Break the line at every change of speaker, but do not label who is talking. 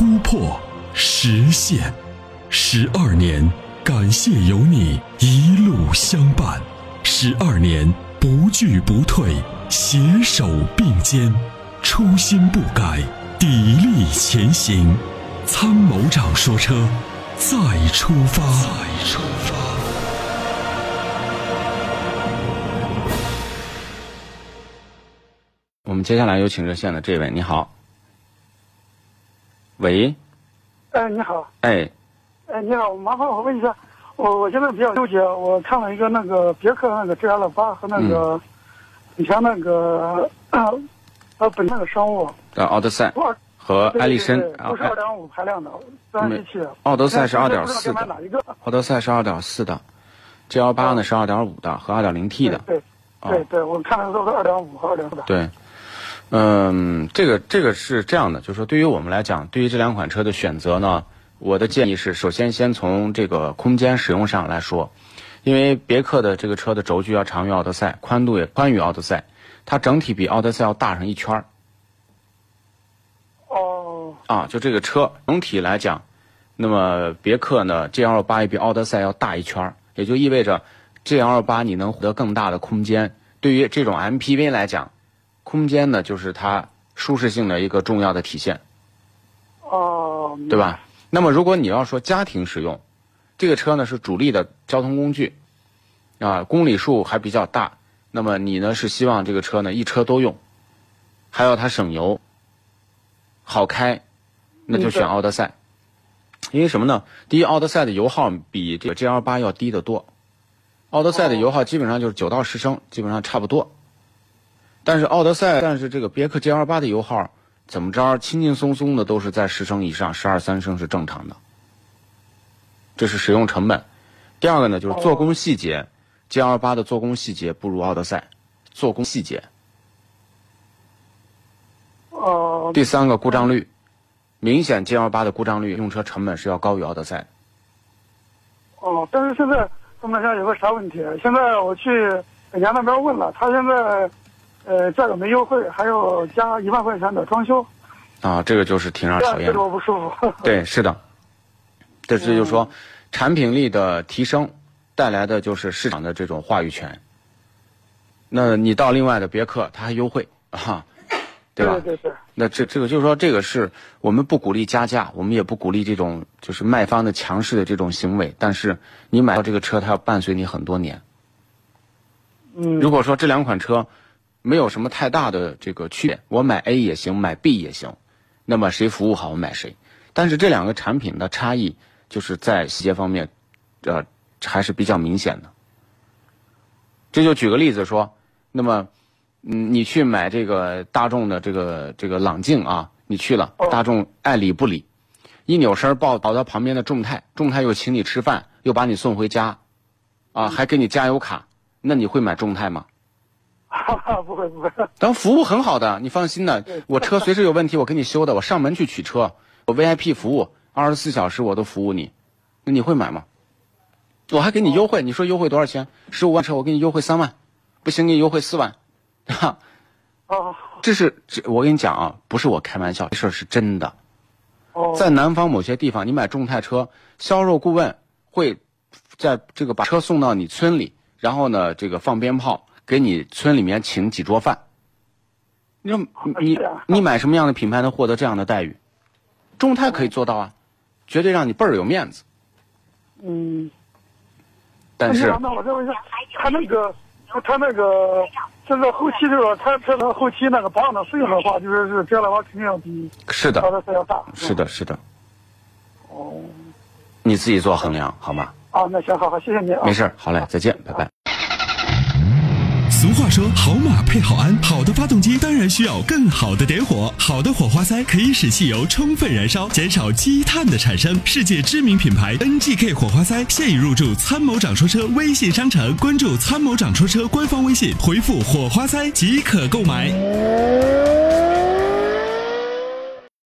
突破、实现。十二年，感谢有你一路相伴。十二年，不惧不退，携手并肩，初心不改，砥砺前行。参谋长说：车，再出发。再出发。”
我们接下来有请热线的这位，你好。喂，
哎，你好，
哎，
哎，你好，麻烦我问一下，我我现在比较纠结，我看了一个那个别克那个 GL 八和那个以前那个呃本田的商务，
呃，奥德赛和艾力绅
对对对都是二点五排量的自然吸气。
奥德赛是
我
二点四的？奥德赛是二点四的，G L 八呢是二点五的和二点零 T 的。
对对对对，我看的都是二点五和二点四的。
对，嗯，这个这个是这样的，就是说对于我们来讲，对于这两款车的选择呢，我的建议是，首先先从这个空间使用上来说，因为别克的这个车的轴距要长于奥德赛，宽度也宽于奥德赛，它整体比奥德赛要大上一圈儿
哦
啊，就这个车整体来讲，那么别克呢 GL 八也比奥德赛要大一圈儿，也就意味着 GL 八你能获得更大的空间。对于这种 MPV 来讲，空间呢就是它舒适性的一个重要的体现，
哦，
对吧？那么如果你要说家庭使用，这个车呢是主力的交通工具，啊，公里数还比较大，那么你呢是希望这个车呢一车多用，还要它省油，好开，那就选奥德赛。因为什么呢？第一，奥德赛的油耗比这个 GL 八要低得多，奥德赛的油耗基本上就是九到十升，基本上差不多。但是奥德赛，但是这个别克 GL 八的油耗怎么着，轻轻松松的都是在十升以上，十二三升是正常的。这是使用成本。第二个呢，就是做工细节、g l 八的做工细节不如奥德赛，做工细节。
哦
第三个故障率，明显 G L 八的故障率用车成本是要高于奥德赛。
哦，但是现在东南下有个啥问题？现在我去本田那边问了，他现在呃价格没优惠，还要加一万块钱的装修，
啊，这个就是挺让人讨厌的。
这样觉得我不舒服。
对，是的，这是就是说，产品力的提升带来的就是市场的这种话语权。那你到另外的别克，它还优惠啊，对吧？
对对对。
那这这个就是说，这个是我们不鼓励加价，我们也不鼓励这种就是卖方的强势的这种行为。但是你买到这个车，它要伴随你很多年。
嗯，
如果说这两款车没有什么太大的这个区别，我买 A 也行，买 B 也行，那么谁服务好我买谁。但是这两个产品的差异就是在细节方面，呃，还是比较明显的。这就举个例子说，那么，嗯，你去买这个大众的这个这个朗境啊，你去了，大众爱理不理，一扭身抱跑到旁边的众泰，众泰又请你吃饭，又把你送回家，啊，还给你加油卡，那你会买众泰吗？
不 会不会。
咱服务很好的，你放心的，我车随时有问题我给你修的，我上门去取车，我 VIP 服务，二十四小时我都服务你，那你会买吗？我还给你优惠，你说优惠多少钱？十五万车我给你优惠三万，不行给你优惠四万，哈，
哦
这是这我跟你讲啊，不是我开玩笑，这事儿是真的。
哦，
在南方某些地方，你买众泰车，销售顾问会在这个把车送到你村里，然后呢，这个放鞭炮，给你村里面请几桌饭。你说你你买什么样的品牌能获得这样的待遇？众泰可以做到啊，绝对让你倍儿有面子。
嗯。
但是
那那我再问一下，他那个他那个现在后期这个他这个后期那个保养的费用的话，就是是这样的话肯定要比
是的
奥，德赛要大。
是的，是的，
哦。
你自己做衡量好吗？
啊，那行，好好，谢谢您啊。
没事儿，好嘞，再见，拜拜。
俗话说，好马配好鞍，好的发动机当然需要更好的点火。好的火花塞可以使汽油充分燃烧，减少积碳的产生。世界知名品牌 NGK 火花塞现已入驻参谋长说车微信商城，关注参谋长说车官方微信，回复火花塞即可购买。